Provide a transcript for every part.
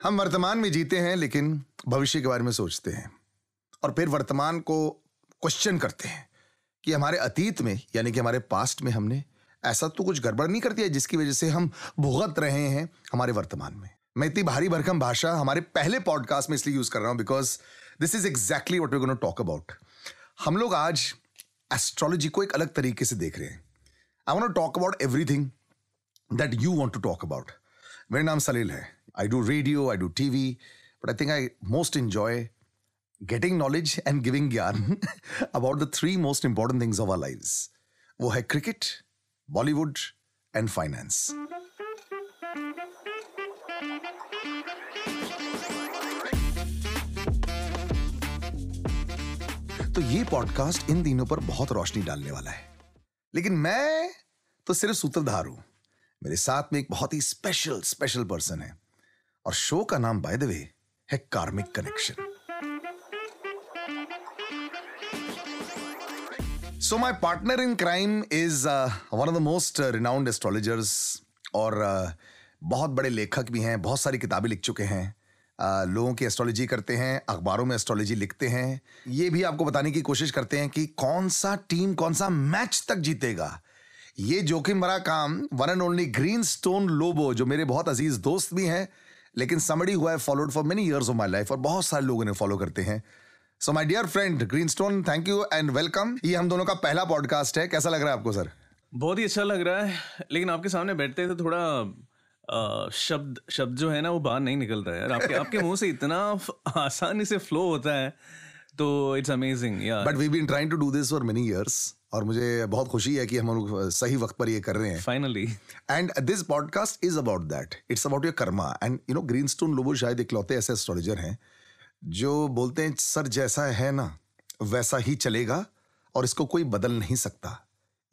हम वर्तमान में जीते हैं, लेकिन भविष्य के बारे में सोचते हैं और फिर वर्तमान को क्वेश्चन करते हैं कि हमारे अतीत में, यानी कि हमारे पास्ट में हमने ऐसा तो कुछ गड़बड़ नहीं कर दिया जिसकी वजह से हम भुगत रहे हैं हमारे वर्तमान में। मैं इतनी भारी भरकम भाषा हमारे पहले पॉडकास्ट में इसलिए यूज़ कर रहा हूँ because this is exactly what we talk about हम लोग आज एस्ट्रोलॉजी को एक अलग तरीके से देख रहे हैं। I want talk about everything that you want to talk about मेरा नाम सलील है। I do radio I do TV but I think I most enjoy getting knowledge and giving gyan about the three most important things of our lives. वो है cricket Bollywood and finance तो ये podcast in दिनों पर बहुत रोशनी डालने वाला है। लेकिन मैं तो सिर्फ़ सूत्रधार हूँ। मेरे साथ में एक बहुत ही स्पेशल स्पेशल पर्सन है। और शो का नाम बाय द वे है karmic connection so my partner in crime is one of the most renowned astrologers और uh, बहुत बड़े लेखक भी हैं बहुत सारी किताबें लिख चुके हैं। Uh, लोगों की एस्ट्रोलॉजी करते हैं अखबारों में एस्ट्रोलॉजी लिखते हैं। ये भी आपको बताने की कोशिश करते हैं कि कौन सा टीम कौन सा मैच तक जीतेगा। ये जोखिम भरा काम one and only green stone Lobo जो मेरे बहुत अज़ीज़ दोस्त भी हैं लेकिन समड़ी हुआ है followed for many years of my life और बहुत सारे लोग इन्हें फॉलो करते हैं। So my dear friend green stone thank you and welcome ये हम दोनों का पहला पॉडकास्ट है। कैसा लग रहा है आपको सर बहुत ही अच्छा लग रहा है लेकिन आपके सामने बैठते तो थोड़ा आ, शब्द शब्द जो है ना वो बाहर नहीं निकलता है। आपके आपके मुँह से इतना आसानी से फ्लो होता है। तो इट्स अमेजिंग या but we been trying to do this for many years और मुझे बहुत खुशी है कि हम लोग सही वक्त पर ये कर रहे हैं। Finally and this podcast is about that it's about your karma and you know green stone Lobo शायद इकलौते ऐसे एस्ट्रोलॉजर हैं जो बोलते हैं सर जैसा है ना वैसा ही चलेगा और इसको कोई बदल नहीं सकता।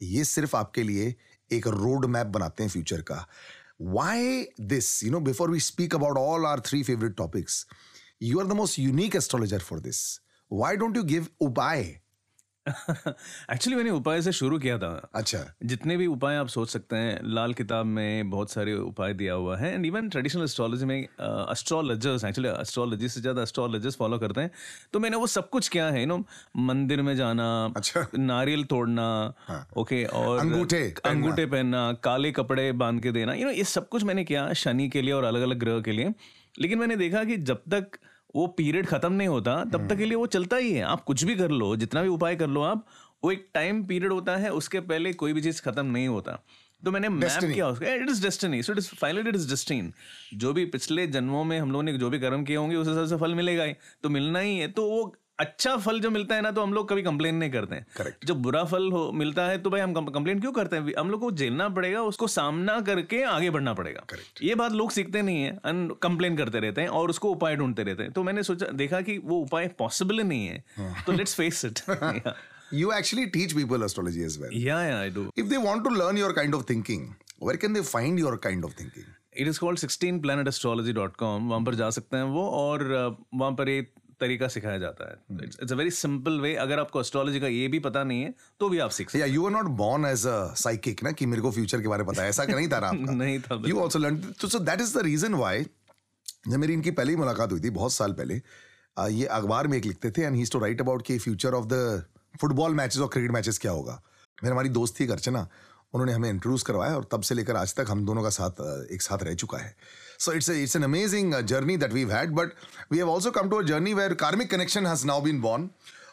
ये सिर्फ़ आपके लिए एक रोड मैप बनाते हैं फ्यूचर का। Why this you know before we speak about all our three favourite topics you are the most unique astrologer for this why don't you give upay? Actually मैंने उपाय से शुरू किया था। अच्छा। जितने भी उपाय आप सोच सकते हैं लाल किताब में बहुत सारे उपाय दिया हुआ है। एंड इवन ट्रेडिशनल एस्ट्रोलॉजी में एस्ट्रोलॉजर्स एक्चुअली एस्ट्रोलॉजी से ज़्यादा एस्ट्रोलॉजर्स फॉलो करते हैं। तो मैंने वो सब कुछ किया है यू नो मंदिर में जाना अच्छा। नारियल तोड़ना हाँ। ओके और अंगूठे अंगूठे पहनना काले कपड़े बाँध के देना। यू नो ये सब कुछ मैंने किया शनि के लिए और अलग अलग ग्रह के लिए। लेकिन मैंने देखा कि जब तक वो पीरियड खत्म नहीं होता तब तक के लिए वो चलता ही है। आप कुछ भी कर लो जितना भी उपाय कर लो आप वो एक टाइम पीरियड होता है उसके पहले कोई भी चीज़ खत्म नहीं होता। तो मैंने मैप किया उसका। It is destiny so it is finally it is destined जो भी पिछले जन्मों में हम लोगों ने जो भी कर्म किए होंगे उस हिसाब से फल मिलेगा ही तो मिलना ही है। तो वो अच्छा फल जो मिलता है ना तो हम लोग कभी कंप्लेन नहीं करते हैं। Correct. जब बुरा फल हो मिलता है तो भाई हम कंप्लेन क्यों करते हैं? हम लोग को झेलना पड़ेगा उसको सामना करके आगे बढ़ना पड़ेगा। Correct. ये बात लोग सीखते नहीं है एंड कंप्लेन करते रहते हैं और उसको उपाय ढूंढते रहते हैं। तो मैंने सोचा देखा कि वो उपाय पॉसिबल नहीं है। तो let's face it You actually teach people astrology as well. या या I do If they want to learn your kind of thinking, where can they find your kind of thinking? It is called sixteen planet astrology dot com वहाँ पर जा सकते हैं वो और वहाँ पर ये तरीका सिखाया जाता है। It's a very simple way अगर आपको एस्ट्रोलॉजी का ये भी पता नहीं है तो भी आप सीख सकते Yeah, you were not born as a psychic ना कि मेरे को फ्यूचर के बारे में पता है। ऐसा नहीं था आपका। नहीं था, you also learn so that is the reason why जब मेरी इनकी पहली मुलाकात हुई थी बहुत साल पहले ये अखबार में एक लिखते थे and he to write about कि future of the football matches और क्रिकेट मैचेस क्या होगा। मेरी हमारी दोस्त थी अर्चना उन्होंने हमें इंट्रोड्यूस करवाया और तब से लेकर आज तक हम दोनों का साथ एक साथ रह चुका है। So it's it's an amazing journey that we had but we have also come to a journey where karmic connection has now been born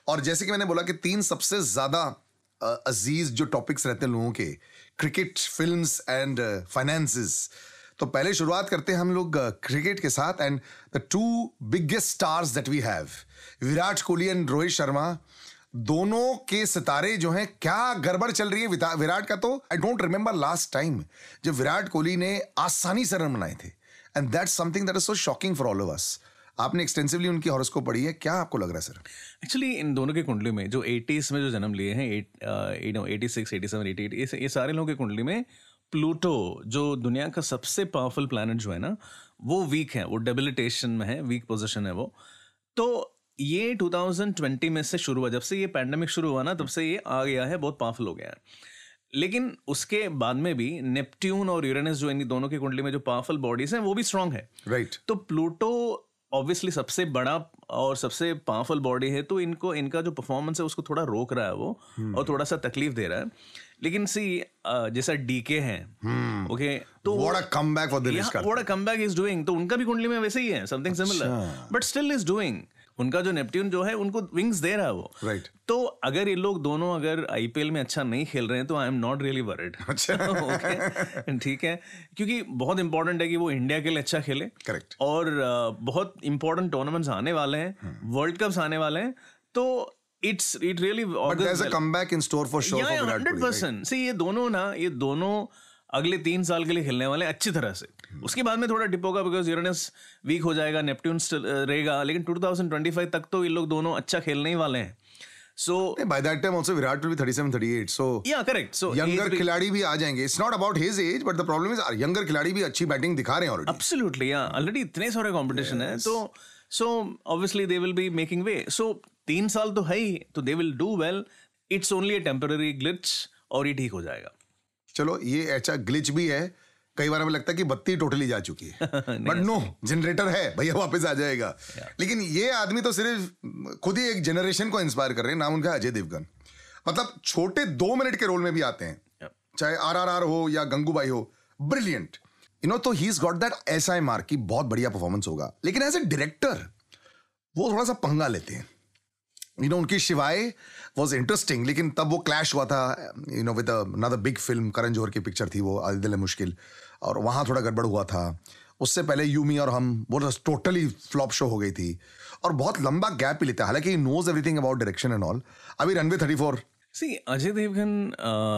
और जैसे कि मैंने बोला कि तीन सबसे ज़्यादा अज़ीज़ जो टॉपिक्स रहते हैं लोगों के क्रिकेट फ़िल्म एंड फाइनेंसेस तो पहले शुरुआत करते हैं हम लोग क्रिकेट के साथ and the two biggest stars that we have Virat Kohli and Rohit Sharma. दोनों के सितारे जो हैं, क्या गड़बड़ चल रही है विराट का तो? I don't remember last time जब विराट कोहली ने आसानी से रन बनाए थे। And that's something that is so shocking for all of us आपने एक्सटेंसिवली उनकी हॉरोस्कोप पढ़ी है, क्या आपको लग रहा है सर एक्चुअली इन दोनों के कुंडली में, जो एटीज में जो जन्म लिए हैं eighty six eighty seven eighty eight ये सारे लोगों के कुंडली में प्लूटो, जो दुनिया का सबसे पावरफुल प्लानट जो है ना, वो वीक है, वो डेबिलिटेशन में है वीक पोजिशन है वो। तो ये 2020 में से शुरू हुआ जब से ये पैंडमिक शुरू हुआ ना तब से ये आ गया है बहुत पावरफुल हो गया है। लेकिन उसके बाद में भी नेपट्यून और यूरेनस जो इन दोनों की कुंडली में जो पावरफुल बॉडीज हैं वो भी स्ट्रांग है। Right right. तो प्लूटो ऑब्वियसली सबसे बड़ा और सबसे पावरफुल बॉडी है तो इनको इनका जो परफॉर्मेंस है उसको थोड़ा रोक रहा है वो hmm. और थोड़ा सा तकलीफ़ दे रहा है। लेकिन सी जैसा डीके है ओके तो what a comeback for Karthik what a comeback is doing तो उनका भी कुंडली में वैसे ही है something similar but still is doing उनका जो नेपट्यून जो है उनको विंग्स दे रहा है वो। Right Right. तो अगर ये लोग दोनों अगर आईपीएल में अच्छा नहीं खेल रहे हैं तो I am not really worried okay ठीक है? क्योंकि बहुत इंपॉर्टेंट है कि वो इंडिया के लिए अच्छा खेले। करेक्ट और बहुत इंपॉर्टेंट टूर्नामेंट्स आने वाले हैं। वर्ल्ड कप्स आने वाले हैं। तो it's it really but there is a comeback in store for sure for Virat Kohli right? Percent ये दोनों ना ये दोनों अगले तीन साल के लिए खेलने वाले अच्छी तरह से। उसके बाद में थोड़ा डिप होगा बिकॉज़ यूरेनस वीक हो जाएगा नेपट्यून रहेगा लेकिन 2025 तक तो ये लोग दोनों अच्छा खेलने ही वाले हैं। So by that time also virat will be 37 38 so या करेक्ट सो यंगर खिलाड़ी भी आ जाएँगे। It's not about his age but the problem is younger खिलाड़ी भी अच्छी बैटिंग दिखा रहे हैं ऑलरेडी एब्सोल्युटली या ऑलरेडी इतने सारे कंपटीशन है तो so obviously they will be making way so तीन साल तो है ही तो they will do well it's only a temporary glitch और ये ठीक हो जाएगा। चलो ये ऐसा ग्लिच भी है कई बार हमें लगता है कि बत्ती टोटली जा चुकी है। बट नो जनरेटर है भैया वापस आ जाएगा। लेकिन ये आदमी तो सिर्फ़ खुद ही एक जनरेशन को इंस्पायर कर रहे हैं नाम उनका अजय देवगन। मतलब छोटे दो मिनट के रोल में भी आते हैं। Yeah. चाहे आर आर आर हो या गंगूबाई हो ब्रिलियंट यू नो तो he is got that S I mark की बहुत बढ़िया परफॉर्मेंस होगा। लेकिन एज ए डायरेक्टर वो थोड़ा सा पंगा लेते हैं। यू नो उनकी शिवाय वॉज़ इंटरेस्टिंग लेकिन तब वो क्लैश हुआ था you know with another big film Karan Johar की पिक्चर थी वो आदिल है मुश्किल। और वहाँ थोड़ा गड़बड़ हुआ था। उससे पहले यूमी और हम, वो टोटली फ्लॉप शो हो गई थी। और बहुत लंबा गैप भी लेता है। हालाँकि knows everything about direction and all अभी runway thirty four C Ajay Devgn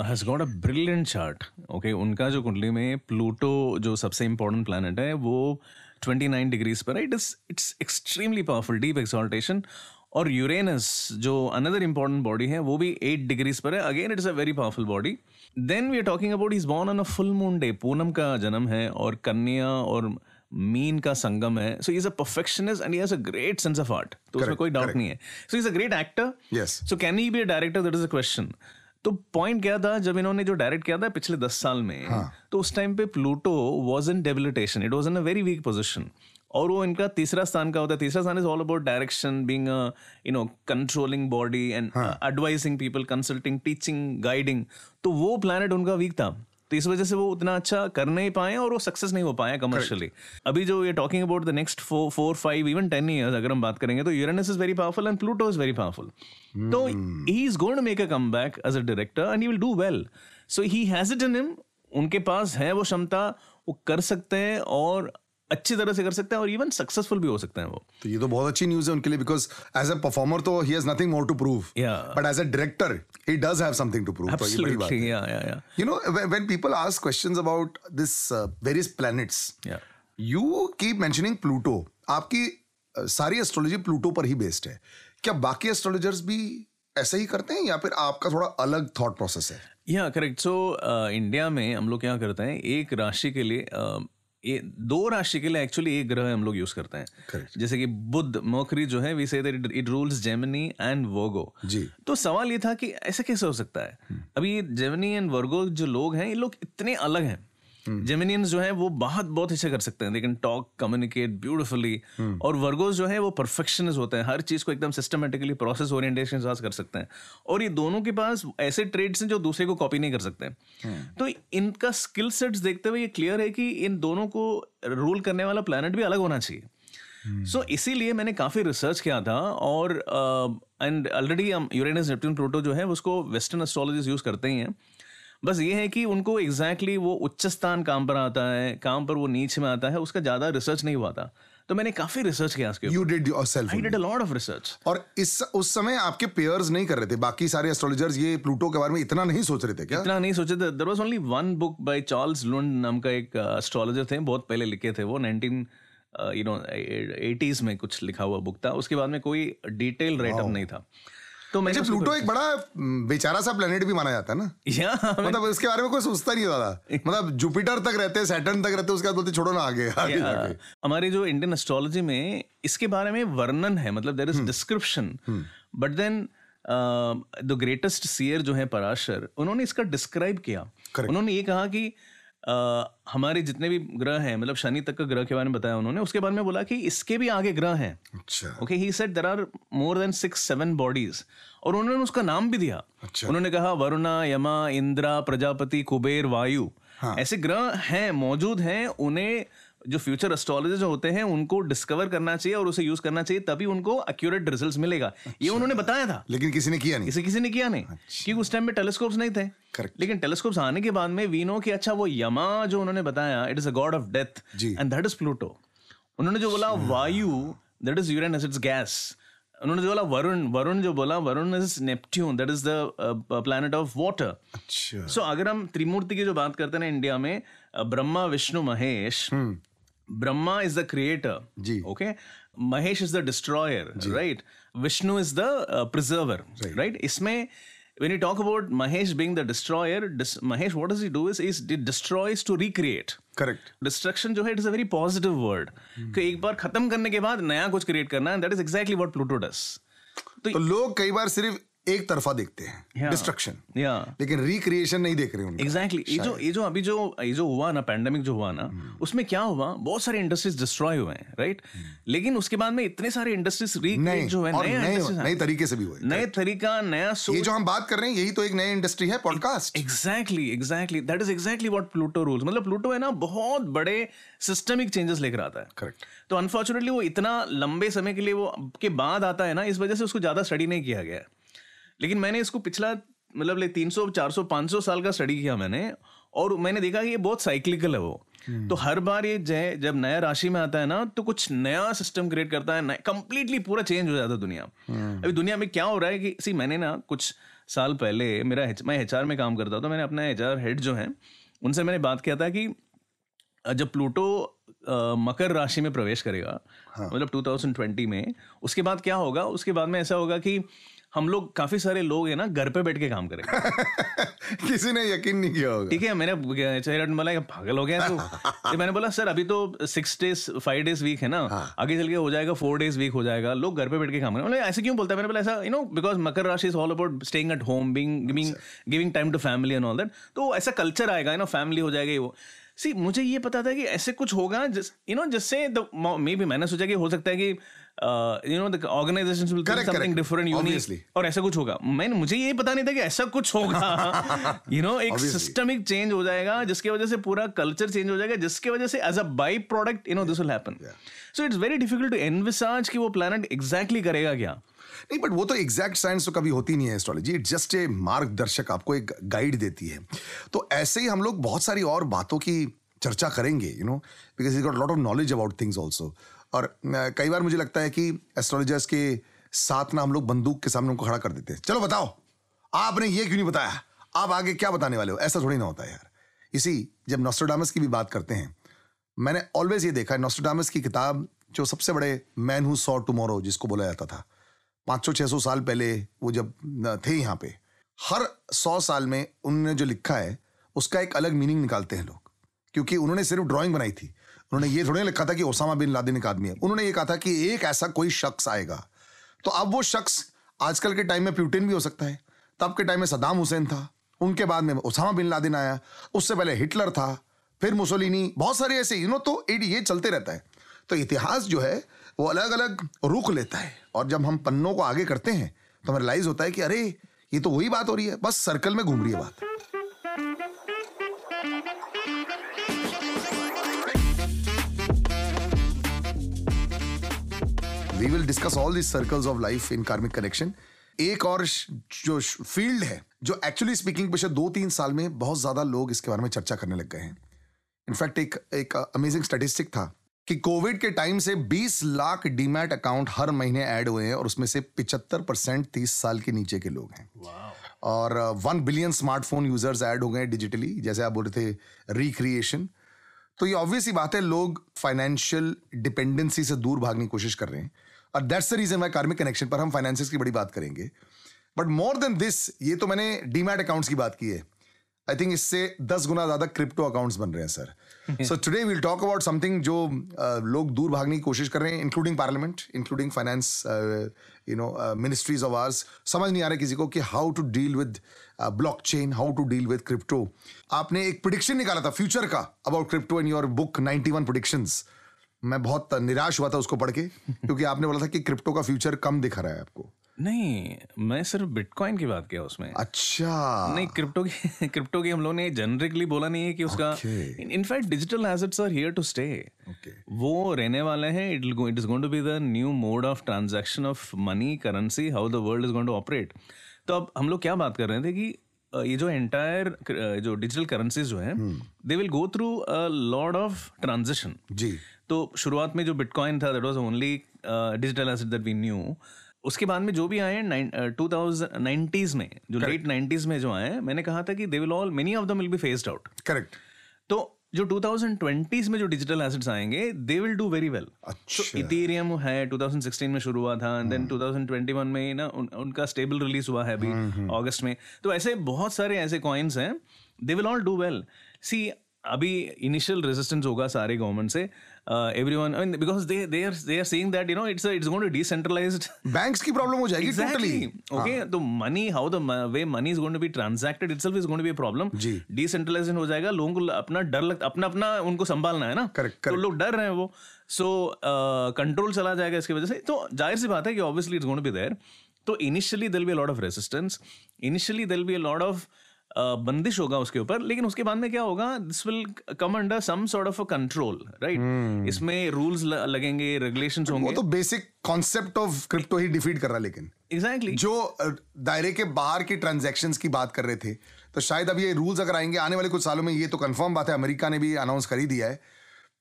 has got a brilliant chart okay उनका जो कुंडली में प्लूटो जो सबसे इंपॉर्टेंट प्लैनेट है, वो 29 डिग्रीज पर it is it's extremely powerful deep exaltation और यूरेनस जो अनदर इंपॉर्टेंट बॉडी है वो भी एट डिग्रीज पर है. Again it's a very powerful body then we are talking about is born on a full moon day Poonam का जन्म है और कन्या और मीन का संगम है so is a perfectionist and has a great sense of art तो उसमें कोई डाउट नहीं है. So is a great actor. So can he be a director that is a question तो पॉइंट क्या था? जब इन्होंने जो डायरेक्ट किया था पिछले दस साल में हाँ. तो उस टाइम पे Pluto was in debilitation it was in a very weak position और वो इनका तीसरा स्थान का होता है? तीसरा स्थान is all about direction being you know controlling body and advising people consulting teaching guiding तो वो प्लानट उनका वीक था। तो इस वजह से वो उतना अच्छा कर नहीं पाए और वो सक्सेस नहीं हो पाए कमर्शियली अभी जो ये talking about the next four four five even ten years अगर हम बात करेंगे तो Uranus is very powerful and Pluto is very powerful तो he is going to make a comeback as a director and he will do well so he has it in him उनके पास है वो क्षमता वो कर सकते हैं और अच्छी तरह से कर सकते हैं और इवन सक्सेसफुल भी हो सकते हैं वो। तो ये तो बहुत अच्छी न्यूज़ है उनके लिए बिकॉज़ एज अ परफॉर्मर तो he has nothing more to prove but as a director he does have something to prove तो ये know, when, when people ask questions about this uh, various planets, Yeah. you keep mentioning Pluto. आपकी uh, सारी astrology Pluto पर ही based है। क्या बाकी astrologers भी ऐसे ही करते हैं या फिर आपका थोड़ा अलग थॉट प्रोसेस है? या करेक्ट सो इंडिया में हम लोग क्या करते हैं एक राशि के लिए uh, ये दो राशि के लिए एक्चुअली एक ग्रह हम लोग यूज़ करते हैं। Correct. जैसे कि बुद्ध मोखरी जो है we say it rules Gemini and Virgo जी। तो सवाल ये था कि ऐसा कैसे हो सकता है? अभी जेमिनी एंड वर्गो जो लोग हैं ये लोग इतने अलग हैं। जेमिनियंस जो है वो बहुत बहुत अच्छे कर सकते हैं। They can talk communicate beautifully और वर्गोस जो है वो परफेक्शनिस्ट होते हैं। हर चीज़ को एकदम सिस्टमेटिकली प्रोसेस ओरिएंटेशन साथ कर सकते हैं। और ये दोनों के पास ऐसे ट्रेड्स हैं जो दूसरे को कॉपी नहीं कर सकते। तो इनका स्किल सेट्स देखते हुए ये क्लियर है कि इन दोनों को रूल करने वाला प्लानट भी अलग होना चाहिए। सो so, इसीलिए मैंने काफ़ी रिसर्च किया था और एंड ऑलरेडी हम यूरेनस नेपट्यून प्लूटो जो है उसको वेस्टर्न एस्ट्रोलॉजिस्ट यूज़ करते ही हैं। बस ये है कि उनको एग्जैक्टली exactly वो उच्च स्थान काम पर आता है काम पर वो नीच में आता है उसका ज़्यादा रिसर्च नहीं हुआ था। तो मैंने काफ़ी रिसर्च किया उसके you did yourself I did a lot of research और इस उस समय आपके पेयर्स नहीं कर रहे थे? बाकी सारे एस्ट्रोलॉजर्स ये प्लूटो के बारे में इतना नहीं सोच रहे थे क्या? इतना नहीं सोचे थे। There was only one book by Charles Lund नाम का एक एस्ट्रोलॉजर थे। बहुत पहले लिखे थे वो। नाइनटीन यू नो एटीज में कुछ लिखा हुआ बुक था। उसके बाद में कोई डिटेल राइटअप नहीं था। तो मैंने अच्छा प्लूटो एक बड़ा बेचारा सा प्लेनेट भी माना जाता है ना? या मतलब इसके बारे में कोई सोचता नहीं ज़्यादा मतलब जुपिटर तक रहते हैं सैटर्न तक रहते हैं उसके बाद बोलते छोड़ो ना आगे आगे हमारे जो इंडियन एस्ट्रोलॉजी में इसके बारे में वर्णन है मतलब there is description but then the greatest seer जो है पराशर उन्होंने इसका डिस्क्राइब किया। उन्होंने ये कहा कि uh, हमारे जितने भी ग्रह हैं मतलब शनि तक का ग्रह के बारे में बताया उन्होंने उसके बारे में बोला कि इसके भी आगे ग्रह हैं। अच्छा। Okay he said there are more than six seven bodies और उन्होंने उसका नाम भी दिया। अच्छा। उन्होंने कहा वरुणा यमा इंद्रा प्रजापति कुबेर वायु। हाँ। ऐसे ग्रह हैं मौजूद हैं उन्हें जो फ्यूचर एस्ट्रोलॉजर जो होते हैं उनको डिस्कवर करना चाहिए और उसे यूज़ करना चाहिए तभी उनको एक्यूरेट रिजल्ट्स मिलेगा। अच्छा। ये उन्होंने बताया था। लेकिन किसी ने किया नहीं। इसे किसी ने किया नहीं। अच्छा। क्योंकि उस टाइम में टेलीस्कोप्स नहीं थे। Correct. लेकिन टेलीस्कोप्स आने के बाद में वी नो कि अच्छा वो यमा जो उन्होंने बताया it is a god of death and that is Pluto उन्होंने जो बोला Vayu that is Uranus it's gas उन्होंने जो बोला वरुण वरुण जो बोला Varun is Neptune that is the planet of water अच्छा। सो अगर हम त्रिमूर्ति की जो बात करते हैं ना इंडिया में Brahma Vishnu Mahesh Brahma is the creator ji. Okay Mahesh is the destroyer right Vishnu is the preserver right इसमें when you talk about mahesh being the destroyer dis- mahesh what does he do is is he destroys to recreate. Correct destruction जो है it is a very positive word कि एक बार खत्म करने के बाद नया कुछ क्रिएट करना that is exactly what Pluto does तो लोग कई बार सिर्फ़ एक तरफा देखते हैं। Destruction Yeah. या लेकिन रिक्रिएशन नहीं देख रहे उनका। एग्जैक्टली ये जो ये जो अभी जो ये जो हुआ ना पैंडेमिक जो हुआ ना hmm. उसमें क्या हुआ? बहुत सारे इंडस्ट्रीज़ डिस्ट्रॉय हुए हैं राइट hmm. लेकिन उसके बाद में इतने सारे इंडस्ट्रीज़ रिक्रिएट जो है नए नए नए तरीके से भी हुए। नए तरीका नया ये जो हम बात कर रहे हैं यही तो एक नई इंडस्ट्री है podcast exactly exactly that is exactly what Pluto rules मतलब प्लूटो है ना बहुत बड़े सिस्टमिक चेंजेस लेकर आता है। करेक्ट तो अनफॉर्चुनेटली वो इतना लंबे समय के लिए वो के बाद आता है ना इस वजह से उसको ज़्यादा स्टडी नहीं किया गया है। लेकिन मैंने इसको पिछला मतलब ले 300 400 500 साल का स्टडी किया मैंने और मैंने देखा कि ये बहुत साइक्लिकल है वो। तो हर बार ये जय जब नया राशि में आता है ना तो कुछ नया सिस्टम क्रिएट करता है कंप्लीटली पूरा चेंज हो जाता है दुनिया। अभी दुनिया में क्या हो रहा है कि सी मैंने ना कुछ साल पहले मेरा H- मैं एच में काम करता हूँ, तो मैंने अपना एचआर हेड जो है उनसे मैंने बात किया था कि जब प्लूटो मकर राशि में प्रवेश करेगा मतलब 2020 में उसके बाद क्या होगा? उसके बाद में ऐसा होगा कि हम लोग काफ़ी सारे लोग हैं ना घर पे बैठ के काम करेंगे। किसी ने यकीन नहीं किया होगा। ठीक है मैंने चेहरा बोला पागल हो गया तो। मैंने बोला सर अभी तो six days five days week है ना। आगे चल के हो जाएगा फोर डेज़ वीक हो जाएगा। लोग घर पे बैठ के काम करेंगे। ऐसे क्यों बोलता है? मैंने बोला ऐसा यू नो बिकॉज़ मकर राशि is all about staying at home being giving giving time to family and all that तो ऐसा कल्चर आएगा यू नो फैमिली हो जाएगा वो। सी मुझे ये पता था कि ऐसे कुछ होगा यू नो जिससे मे भी मैंने सोचा कि हो सकता है कि you know the organization will something. Different. Unique और ऐसा कुछ होगा। मैंने मुझे ये पता नहीं था कि ऐसा कुछ होगा। यू नो एक. सिस्टमिक चेंज हो जाएगा जिसकी वजह से पूरा कल्चर चेंज हो जाएगा जिसकी वजह से as a by product you know this will happen so it's very difficult to envisage कि वो प्लेनेट एग्जैक्टली करेगा क्या। नहीं बट वो तो एग्जैक्ट साइंस तो कभी होती नहीं है एस्ट्रोलॉजी इट जस्ट ए मार्गदर्शक आपको एक गाइड देती है। तो ऐसे ही हम लोग बहुत सारी और बातों की चर्चा करेंगे you know because is got lot of knowledge about things also और कई बार मुझे लगता है कि एस्ट्रोलॉजर्स के साथ ना हम लोग बंदूक के सामने उनको खड़ा कर देते हैं। चलो बताओ, आपने ये क्यों नहीं बताया? आप आगे क्या बताने वाले हो? ऐसा थोड़ी ना होता है यार। इसी, जब नोस्ट्रोडामस की भी बात करते हैं, मैंने ऑलवेज ये देखा है नोस्ट्रोडामस की किताब जो सबसे बड़े मैन हु सॉ टुमारो जिसको बोला जाता था, पाँच सौ छः सौ साल पहले वो जब थे यहाँ पे, हर सौ साल में उन्होंने जो लिखा है, उसका एक अलग मीनिंग निकालते हैं लोग, क्योंकि उन्होंने सिर्फ़ ड्राइंग बनाई थी। उन्होंने ये थोड़ी लिखा था कि ओसामा बिन लादेन एक आदमी है। उन्होंने ये कहा था कि एक ऐसा कोई शख्स आएगा। तो अब वो शख्स आजकल के टाइम में प्यूटिन भी हो सकता है। तब के टाइम में सदाम हुसैन था। उनके बाद में ओसामा बिन लादेन आया। उससे पहले हिटलर था, फिर मुसोलिनी, बहुत सारे ऐसे यू नो तो it- ये चलते रहता है। तो इतिहास जो है, वो अलग अलग रुख लेता है। और जब हम पन्नों को आगे करते हैं तो हमें रियलाइज़ होता है कि अरे, ये तो वही बात हो रही है। बस सर्कल में घूम रही है बात। We will discuss all this circles of life in karmic connection एक और जो फ़ील्ड है जो एक्चुअली स्पीकिंग पिछले दो तीन साल में बहुत ज़्यादा लोग इसके बारे में चर्चा करने लग गए हैं। इनफैक्ट एक एक अमेजिंग स्टैटिस्टिक था कि कोविड के टाइम से 20 लाख डीमैट अकाउंट हर महीने ऐड हुए हैं और उसमें से 75 परसेंट तीस साल के नीचे के लोग हैं। और one billion smartphone users add हो गए डिजिटली जैसे आप बोल रहे थे रिक्रिएशन तो ये ऑब्वियस ही बात है लोग फाइनेंशियल डिपेंडेंसी से दूर भागने की कोशिश कर रहे हैं। और that's the reason why karmic connection पर हम फाइनेंसिस की बड़ी बात करेंगे। बट मोर देन दिस ये तो मैंने डीमैट अकाउंट्स की बात की है। आई थिंक इससे दस गुना ज़्यादा क्रिप्टो अकाउंट्स बन रहे हैं sir so today will talk about something जो लोग दूर भागने की कोशिश कर रहे हैं including parliament including finance you know ministries of ours समझ नहीं आ रहा किसी को कि how to deal with blockchain how to deal with crypto आपने एक प्रिडिक्शन निकाला था फ्यूचर का about crypto in your book 91 one predictions मैं बहुत निराश हुआ था उसको पढ़ के क्योंकि आपने बोला था कि क्रिप्टो का फ्यूचर कम दिख रहा है आपको। नहीं मैं सिर्फ़ बिटकॉइन की बात किया उसमें। अच्छा। नहीं क्रिप्टो की क्रिप्टो की हम लोगों ने जनरिकली बोला नहीं है कि उसका in fact digital assets are here to stay वो रहने वाले हैं it it is going to be the new mode of transaction of money currency how the world is going to operate तो अब हम लोग क्या बात कर रहे थे कि ये जो एंटायर जो डिजिटल करेंसीज जो है they will go through a lot of transition जी। तो शुरुआत में जो बिटकॉइन था that was only digital asset that we knew उसके बाद में जो भी आए टू नाइन्टीज में जो लेट नाइन्टीज में जो आए मैंने कहा था कि they will all many of them will be phased out correct तो जो 2020s में जो डिजिटल एसेट्स आएँगे they will do very well Ethereum है 2016 में शुरू हुआ था एंड देन 2021 में ना उन, उनका स्टेबल रिलीज़ हुआ है अभी अगस्त में। तो ऐसे बहुत सारे ऐसे कॉइन्स हैं they will all do well see अभी इनिशियल रेजिस्टेंस होगा सारे गवर्नमेंट से everyone I mean because they they are they are saying that you know it's it's going to decentralized banks की प्रॉब्लम हो जाएगी टोटली Exactly. Okay. तो money how the way money is going to be transacted itself is going to be a problem ji. Decentralization हो जाएगा लोगों को अपना डर लगता अपना अपना उनको संभालना है ना Correct, तो correct. लोग डर रहे हैं वो सो कंट्रोल चला जाएगा इसकी वजह से तो ज़ाहिर सी बात है कि obviously it's going to be there तो initially there'll be lot of resistance initially there'll be lot of बंदिश होगा उसके ऊपर लेकिन उसके बाद में क्या होगा this will come under some sort of a control right इसमें रूल्स लगेंगे रेगुलेशंस वो होंगे। तो बेसिक कॉन्सेप्ट ऑफ़ क्रिप्टो ही डिफीट कर रहा है लेकिन। Exactly exactly. जो दायरे के बाहर की ट्रांजेक्शन की बात कर रहे थे तो शायद अब ये रूल्स अगर आएँगे आने वाले कुछ सालों में ये तो कंफर्म बात है अमेरिका ने भी अनाउंस कर ही दिया है।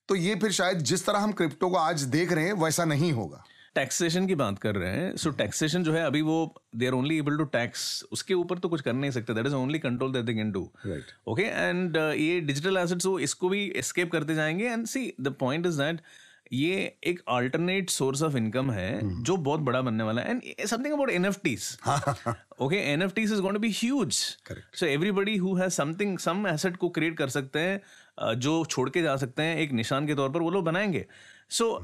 तो ये फिर शायद जिस तरह हम क्रिप्टो को आज देख रहे हैं वैसा नहीं होगा। टैक्सेशन की बात कर रहे हैं सो टैक्सेशन जो है अभी वो they are only able to tax उसके ऊपर तो कुछ कर नहीं सकते that is only control that they can do. Okay and ये डिजिटल एसेट्स वो इसको भी एस्केप करते जाएँगे and see the point is that ये एक अल्टरनेट सोर्स ऑफ़ इनकम है जो बहुत बड़ा बनने वाला है and something about NFTs okay NFTs is going to be huge so everybody who has something some asset को क्रिएट कर सकते हैं uh, जो छोड़ के जा सकते हैं एक निशान के तौर पर वो लोग बनाएँगे. So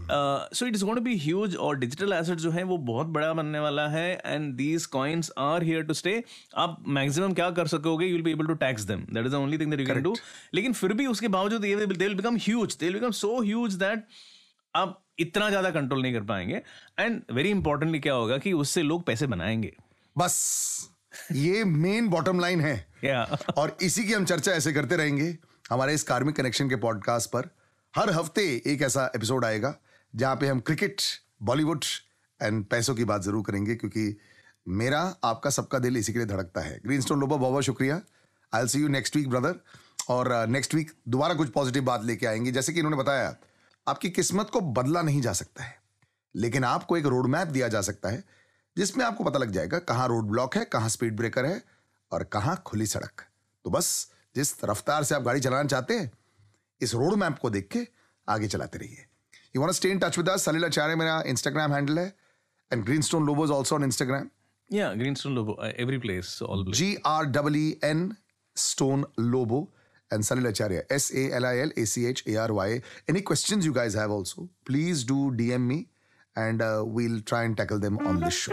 so it is going to be huge और डिजिटल एसेट जो है वो बहुत बड़ा बनने वाला है and these coins are here to stay आप मैक्सिमम क्या कर सकोगे? You will be able to tax them that is the only thing that you can do लेकिन फिर भी उसके बावजूद ये they will become huge they will become so huge that आप इतना ज़्यादा कंट्रोल नहीं कर पाएँगे. एंड वेरी इंपॉर्टेंटली क्या होगा कि उससे लोग पैसे बनाएँगे. बस। ये मेन बॉटम लाइन है। या और इसी की हम चर्चा ऐसे करते रहेंगे हमारे इस कार्मिक कनेक्शन के पॉडकास्ट पर। हर हफ़्ते एक ऐसा एपिसोड आएगा, जहाँ पे हम क्रिकेट बॉलीवुड एंड पैसों की बात ज़रूर करेंगे, क्योंकि मेरा, आपका सबका दिल इसी के लिए धड़कता है। ग्रीन स्टोन लोबा बहुत बहुत शुक्रिया। I'll see you next week brother और नेक्स्ट वीक दोबारा कुछ पॉजिटिव बात लेके आएँगे। जैसे कि इन्होंने बताया, आपकी किस्मत को बदला नहीं जा सकता है, लेकिन आपको एक रोड मैप दिया जा सकता है, जिसमें आपको पता लग जाएगा कहाँ रोड ब्लॉक है, कहाँ स्पीड ब्रेकर है और कहाँ खुली सड़क। तो बस, जिस रफ्तार से आप गाड़ी चलाना चाहते हैं इस रोड मैप को देख के आगे चलाते रहिए। You want stay in touch with Salil Acharya मेरा इंस्टाग्राम हैंडल है। And Greenstone Lobo is also on Instagram या Greenstone Lobo every place G R double N stone Lobo and Salil Acharya S A L I L A C H A R Y any questions you guys have also please do DM me and we will try and tackle them on this